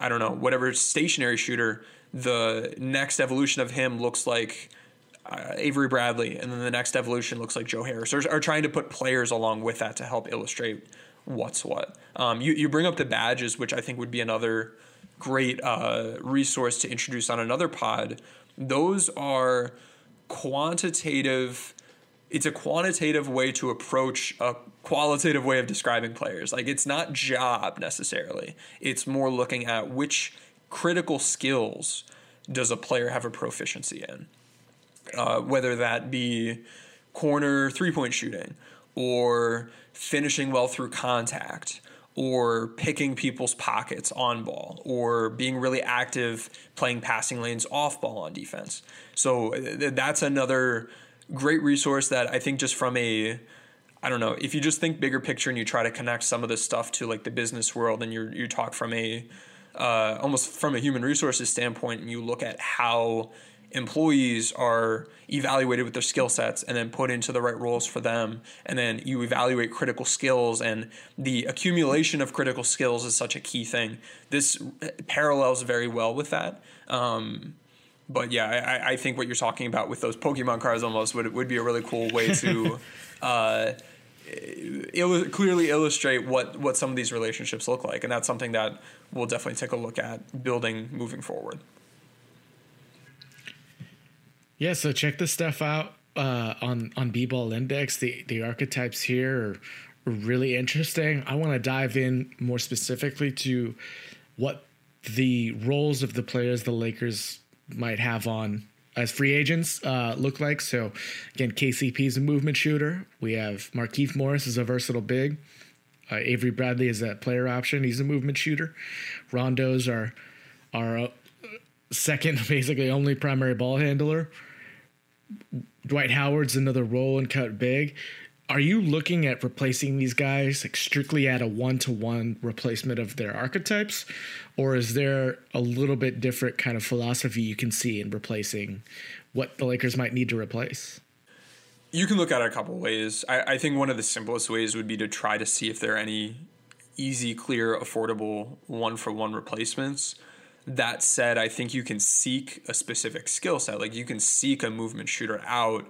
I don't know whatever stationary shooter. The next evolution of him looks like uh, Avery Bradley, and then the next evolution looks like Joe Harris, or are trying to put players along with that to help illustrate what's what. Um, you you bring up the badges, which I think would be another great uh, resource to introduce on another pod. Those are quantitative it's a quantitative way to approach a qualitative way of describing players. Like it's not job necessarily. It's more looking at which critical skills does a player have a proficiency in. Uh, whether that be corner three point shooting or finishing well through contact or picking people's pockets on ball or being really active playing passing lanes off ball on defense. So that's another great resource that I think just from a I don't know if you just think bigger picture and you try to connect some of this stuff to like the business world and you you talk from a uh, almost from a human resources standpoint and you look at how employees are evaluated with their skill sets and then put into the right roles for them and then you evaluate critical skills and the accumulation of critical skills is such a key thing. This parallels very well with that. Um, but yeah, I, I, think what you're talking about with those Pokemon cards almost would would be a really cool way to uh, il- clearly illustrate what what some of these relationships look like, and that's something that we'll definitely take a look at building moving forward. Yeah, so check this stuff out uh, on on B Ball Index. The the archetypes here are really interesting. I want to dive in more specifically to what the roles of the players the Lakers might have on as free agents uh, look like. So again, KCP is a movement shooter. We have Markieff Morris is a versatile big. Uh, Avery Bradley is a player option. He's a movement shooter. Rondo's our uh, second, basically only primary ball handler. Dwight Howard's another roll and cut big are you looking at replacing these guys like strictly at a one-to-one replacement of their archetypes or is there a little bit different kind of philosophy you can see in replacing what the lakers might need to replace you can look at it a couple ways I, I think one of the simplest ways would be to try to see if there are any easy clear affordable one-for-one replacements that said i think you can seek a specific skill set like you can seek a movement shooter out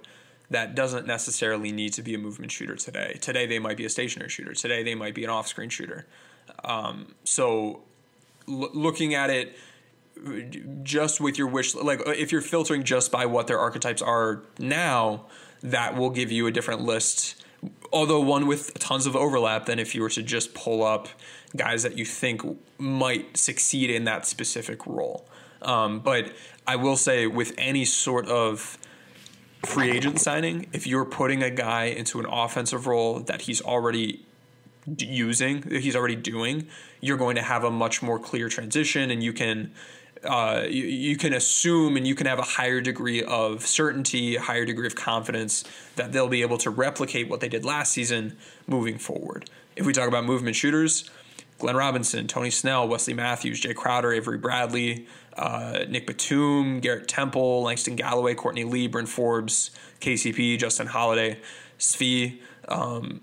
that doesn't necessarily need to be a movement shooter today. Today they might be a stationary shooter. Today they might be an off-screen shooter. Um, so l- looking at it just with your wish, like if you're filtering just by what their archetypes are now, that will give you a different list. Although one with tons of overlap than if you were to just pull up guys that you think might succeed in that specific role. Um, but I will say with any sort of free agent signing, if you're putting a guy into an offensive role that he's already using, that he's already doing, you're going to have a much more clear transition, and you can. Uh, you, you, can assume and you can have a higher degree of certainty, a higher degree of confidence that they'll be able to replicate what they did last season moving forward. If we talk about movement shooters, Glenn Robinson, Tony Snell, Wesley Matthews, Jae Crowder, Avery Bradley, uh, Nick Batum, Garrett Temple, Langston Galloway, Courtney Lee, Bryn Forbes, KCP, Justin Holiday, Svi, um,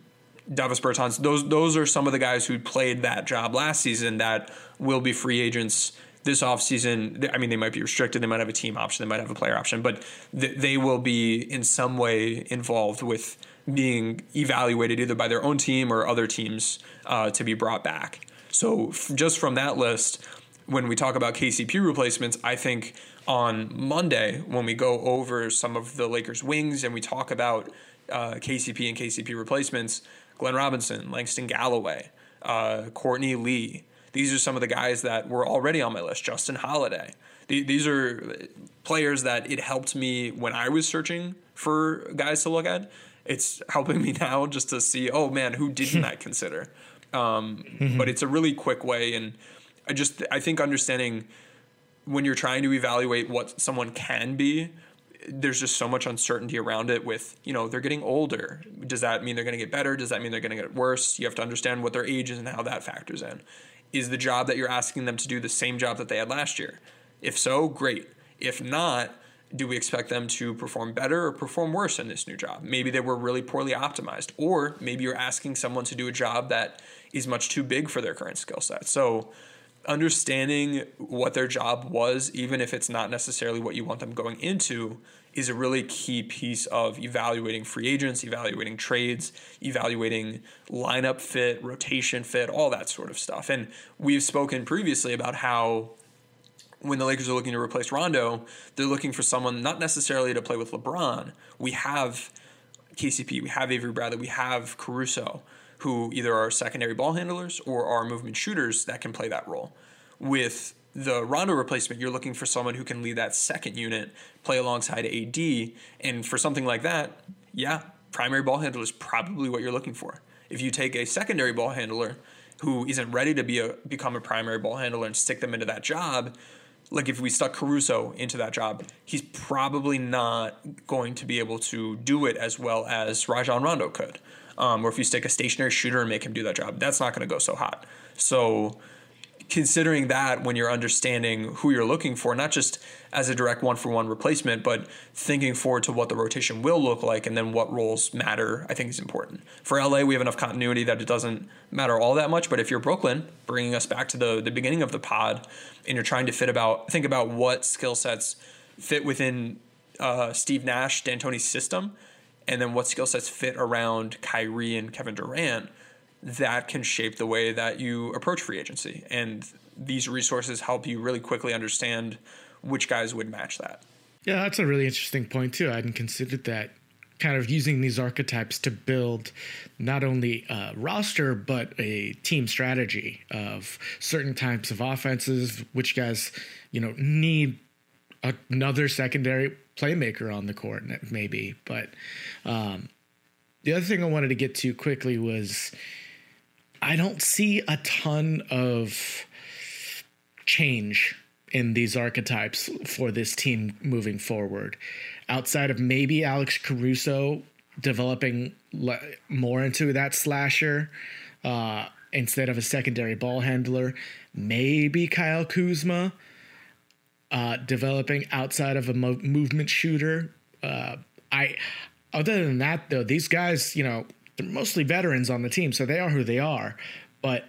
Davis Bertans. Those those are some of the guys who played that job last season that will be free agents this offseason. I mean, they might be restricted. They might have a team option. They might have a player option, but th- they will be in some way involved with being evaluated either by their own team or other teams uh, to be brought back. So f- just from that list, when we talk about KCP replacements, I think on Monday when we go over some of the Lakers' wings and we talk about uh, KCP and KCP replacements, Glenn Robinson, Langston Galloway, uh, Courtney Lee. These are some of the guys that were already on my list. Justin Holiday. These are players that it helped me when I was searching for guys to look at. It's helping me now just to see, oh man, who didn't I consider? Um, mm-hmm. But it's a really quick way, and I just I think understanding when you're trying to evaluate what someone can be, there's just so much uncertainty around it. With you know they're getting older. Does that mean they're going to get better? Does that mean they're going to get worse? You have to understand what their age is and how that factors in. Is the job that you're asking them to do the same job that they had last year? If so, great. If not, do we expect them to perform better or perform worse in this new job? Maybe they were really poorly optimized, or maybe you're asking someone to do a job that is much too big for their current skill set. So, understanding what their job was, even if it's not necessarily what you want them going into, is a really key piece of evaluating free agents, evaluating trades, evaluating lineup fit, rotation fit, all that sort of stuff. And we've spoken previously about how when the Lakers are looking to replace Rondo, they're looking for someone not necessarily to play with LeBron. We have KCP, we have Avery Bradley, we have Caruso, who either are secondary ball handlers or are movement shooters that can play that role. With the Rondo replacement, you're looking for someone who can lead that second unit, play alongside AD, and for something like that, yeah, primary ball handler is probably what you're looking for. If you take a secondary ball handler who isn't ready to be a become a primary ball handler and stick them into that job, like if we stuck Caruso into that job, he's probably not going to be able to do it as well as Rajon Rondo could. Um, or if you stick a stationary shooter and make him do that job, that's not going to go so hot. So considering that when you're understanding who you're looking for, not just as a direct one for one replacement, but thinking forward to what the rotation will look like and then what roles matter, I think is important. For LA, we have enough continuity that it doesn't matter all that much. But if you're Brooklyn, bringing us back to the, the beginning of the pod, and you're trying to fit about think about what skill sets fit within uh, Steve Nash, D'Antoni's system, and then what skill sets fit around Kyrie and Kevin Durant that can shape the way that you approach free agency. And these resources help you really quickly understand which guys would match that. Yeah, that's a really interesting point too. I hadn't considered that. Kind of using these archetypes to build not only a roster but a team strategy of certain types of offenses, which guys you know need another secondary playmaker on the court, maybe. But um, the other thing I wanted to get to quickly was I don't see a ton of change in these archetypes for this team moving forward. Outside of maybe Alex Caruso developing le- more into that slasher uh, instead of a secondary ball handler, maybe Kyle Kuzma uh, developing outside of a mo- movement shooter. Uh, I, other than that, though, these guys, you know, they're mostly veterans on the team, so they are who they are. But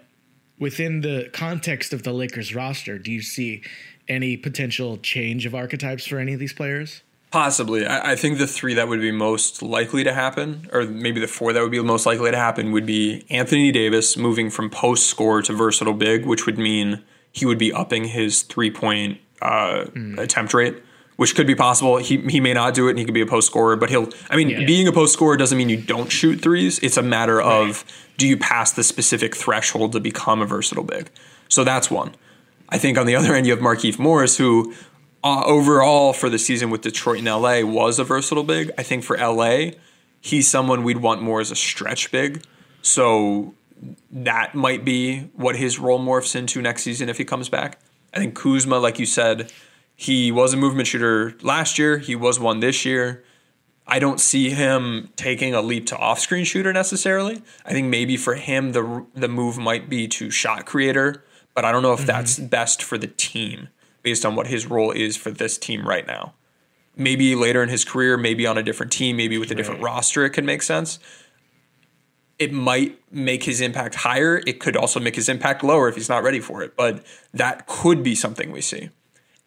within the context of the Lakers roster, do you see any potential change of archetypes for any of these players? Possibly. I, I, think the three that would be most likely to happen, or maybe the four that would be most likely to happen, would be Anthony Davis moving from post score to versatile big, which would mean he would be upping his three point uh, mm. attempt rate which could be possible. He he may not do it, and he could be a post scorer. But he'll. I mean, yeah. being a post scorer doesn't mean you don't shoot threes. It's a matter right. of do you pass the specific threshold to become a versatile big. So that's one. I think on the other end you have Markieff Morris, who uh, overall for the season with Detroit and LA was a versatile big. I think for LA, he's someone we'd want more as a stretch big. So that might be what his role morphs into next season if he comes back. I think Kuzma, like you said he was a movement shooter last year. He was one this year. I don't see him taking a leap to off-screen shooter necessarily. I think maybe for him the the move might be to shot creator, but I don't know if mm-hmm. that's best for the team based on what his role is for this team right now. Maybe later in his career, maybe on a different team, maybe with a different right. roster, it could make sense. It might make his impact higher. It could also make his impact lower if he's not ready for it. But that could be something we see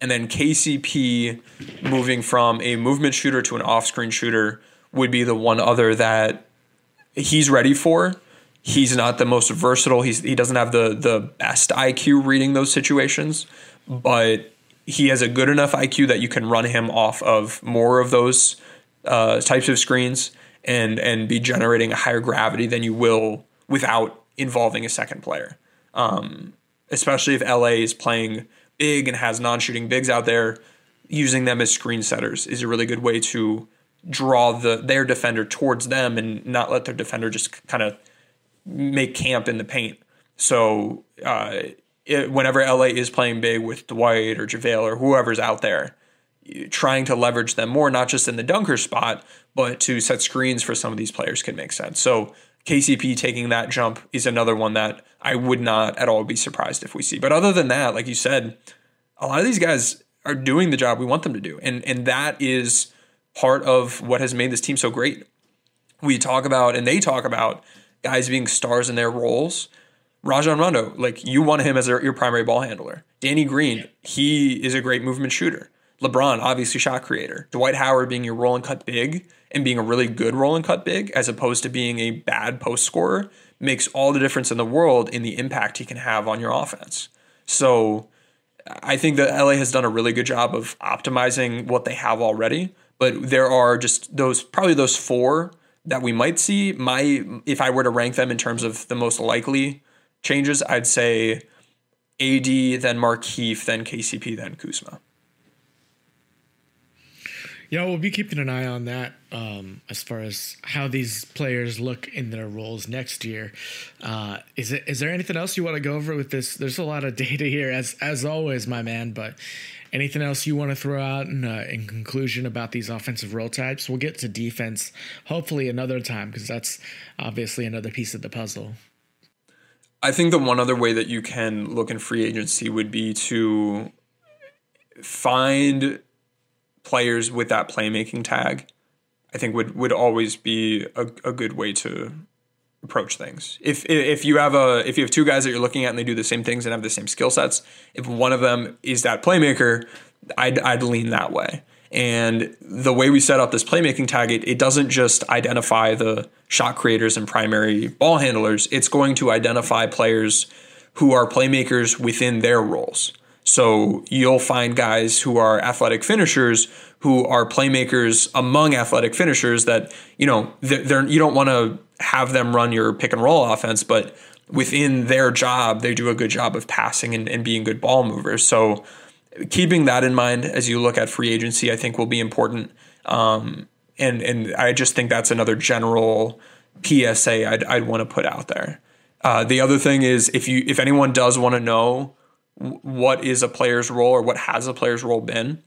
and then KCP moving from a movement shooter to an off-screen shooter would be the one other that he's ready for. He's not the most versatile. He's he doesn't have the the best IQ reading those situations, but he has a good enough IQ that you can run him off of more of those uh, types of screens and and be generating a higher gravity than you will without involving a second player. Um, especially if LA is playing big and has non-shooting bigs out there, using them as screen setters is a really good way to draw the their defender towards them and not let their defender just kind of make camp in the paint. So uh, it, whenever LA is playing big with Dwight or JaVale or whoever's out there, trying to leverage them more, not just in the dunker spot, but to set screens for some of these players can make sense. So KCP taking that jump is another one that I would not at all be surprised if we see. But other than that, like you said, a lot of these guys are doing the job we want them to do. And and that is part of what has made this team so great. We talk about and they talk about guys being stars in their roles. Rajon Rondo, like you want him as your primary ball handler. Danny Green, he is a great movement shooter. LeBron, obviously shot creator. Dwight Howard being your roll and cut big and being a really good roll and cut big as opposed to being a bad post scorer makes all the difference in the world in the impact he can have on your offense. So I think that LA has done a really good job of optimizing what they have already, but there are just those probably those four that we might see. My if I were to rank them in terms of the most likely changes, I'd say AD, then Markieff, then KCP, then Kuzma. Yeah, we'll be keeping an eye on that um, as far as how these players look in their roles next year. Uh, is it is there anything else you want to go over with this? There's a lot of data here, as as always, my man. But anything else you want to throw out in, uh, in conclusion about these offensive role types? We'll get to defense hopefully another time because that's obviously another piece of the puzzle. I think the one other way that you can look in free agency would be to find players with that playmaking tag, I think would would always be a, a good way to approach things. If if you have a if you have two guys that you're looking at and they do the same things and have the same skill sets, if one of them is that playmaker, I'd I'd lean that way. And the way we set up this playmaking tag, it, it doesn't just identify the shot creators and primary ball handlers. It's going to identify players who are playmakers within their roles. So you'll find guys who are athletic finishers who are playmakers among athletic finishers that, you know, they're, you don't want to have them run your pick and roll offense, but within their job, they do a good job of passing and, and being good ball movers. So keeping that in mind as you look at free agency, I think will be important. Um, and, and I just think that's another general PSA I'd, I'd want to put out there. Uh, the other thing is if you, if anyone does want to know what is a player's role or what has a player's role been.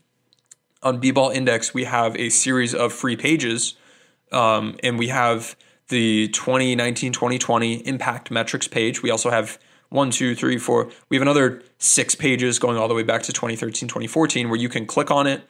On B-Ball Index, we have a series of free pages, um, and we have the 2019-2020 impact metrics page. We also have one, two, three, four. We have another six pages going all the way back to 2013, 2014, where you can click on it,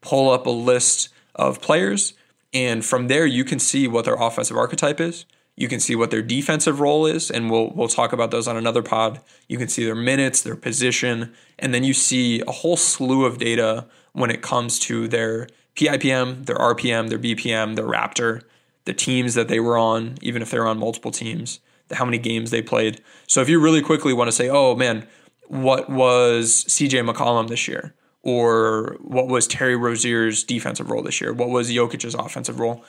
pull up a list of players, and from there you can see what their offensive archetype is. You can see what their defensive role is, and we'll we'll talk about those on another pod. You can see their minutes, their position, and then you see a whole slew of data when it comes to their PIPM, their RPM, their BPM, their Raptor, the teams that they were on, even if they're on multiple teams, how many games they played. So if you really quickly want to say, oh man, what was CJ McCollum this year? Or what was Terry Rozier's defensive role this year? What was Jokic's offensive role?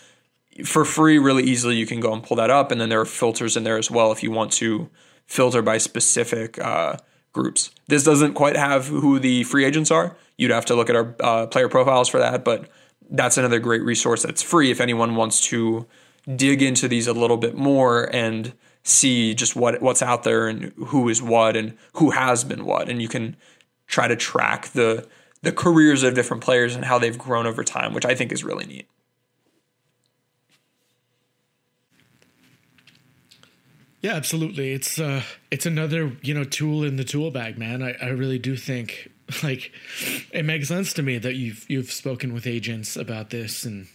For free really easily you can go and pull that up and then there are filters in there as well if you want to filter by specific uh, groups. This doesn't quite have who the free agents are. You'd have to look at our uh, player profiles for that but that's another great resource that's free if anyone wants to dig into these a little bit more and see just what what's out there and who is what and who has been what. And you can try to track the the careers of different players and how they've grown over time which i think is really neat Yeah, absolutely. It's uh it's another, you know, tool in the tool bag, man. I, I really do think like it makes sense to me that you've you've spoken with agents about this and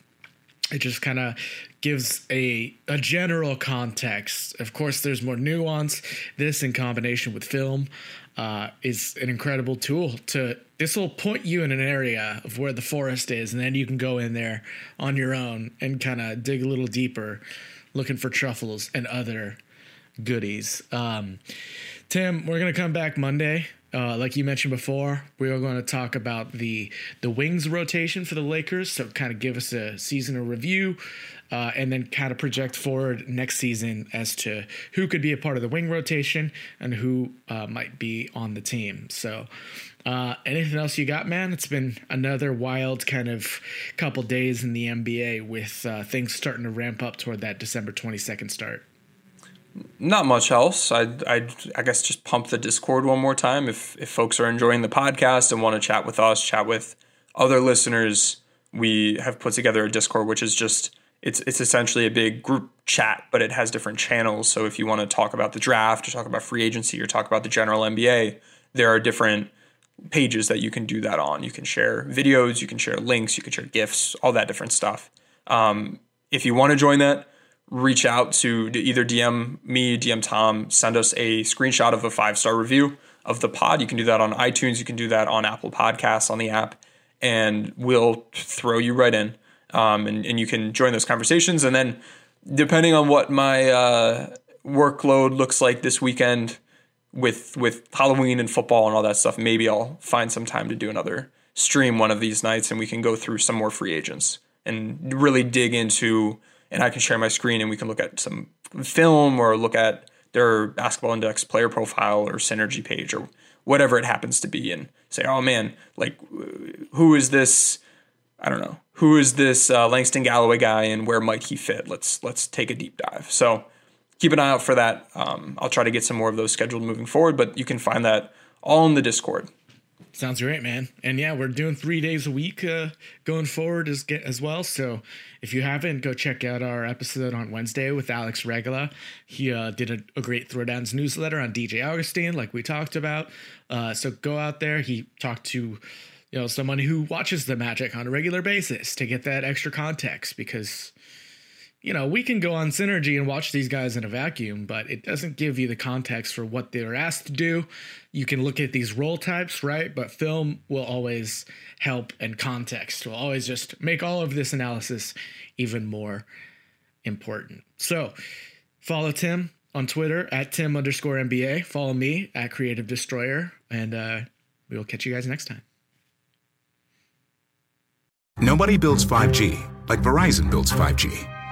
it just kind of gives a a general context. Of course, there's more nuance. This in combination with film uh, is an incredible tool to this will point you in an area of where the forest is and then you can go in there on your own and kind of dig a little deeper looking for truffles and other goodies. Um, Tim, we're gonna come back Monday. Uh, like you mentioned before, we are going to talk about the the wings rotation for the Lakers. So kind of give us a seasonal review, uh, and then kind of project forward next season as to who could be a part of the wing rotation and who uh, might be on the team. So. Uh, anything else you got, man? It's been another wild kind of couple days in the NBA with uh, things starting to ramp up toward that December 22nd start. Not much else. I'd, I'd, I guess just pump the Discord one more time if, if folks are enjoying the podcast and want to chat with us, chat with other listeners. We have put together a Discord, which is just it's it's essentially a big group chat, but it has different channels. So if you want to talk about the draft, or talk about free agency, or talk about the general NBA, there are different pages that you can do that on. You can share videos, you can share links, you can share gifs, all that different stuff. Um, if you want to join that, reach out to either DM me, DM Tom, send us a screenshot of a five star review of the pod. You can do that on iTunes, you can do that on Apple Podcasts on the app, and we'll throw you right in. Um, and, and you can join those conversations. And then, depending on what my uh, workload looks like this weekend with with Halloween and football and all that stuff, maybe I'll find some time to do another stream one of these nights, and we can go through some more free agents and really dig into. And I can share my screen, and we can look at some film or look at their basketball index player profile or synergy page or whatever it happens to be and say oh man like who is this i don't know who is this uh, langston galloway guy and where might he fit? Let's let's take a deep dive. So keep an eye out for that. Um, i'll try to get some more of those scheduled moving forward but you can find that all in the discord Sounds great, man. And yeah, we're doing three days a week uh, going forward as as well. So if you haven't, go check out our episode on Wednesday with Alex Regula. He uh, did a, a, great Throwdowns newsletter on DJ Augustin, like we talked about. Uh, so go out there. He talked to you know someone who watches the Magic on a regular basis to get that extra context because you know, we can go on Synergy and watch these guys in a vacuum, but it doesn't give you the context for what they're asked to do. You can look at these role types, right? But film will always help and context will always just make all of this analysis even more important. So follow Tim on Twitter at Tim underscore NBA. Follow me at Creative Destroyer, and uh, we will catch you guys next time. Nobody builds 5G like Verizon builds 5G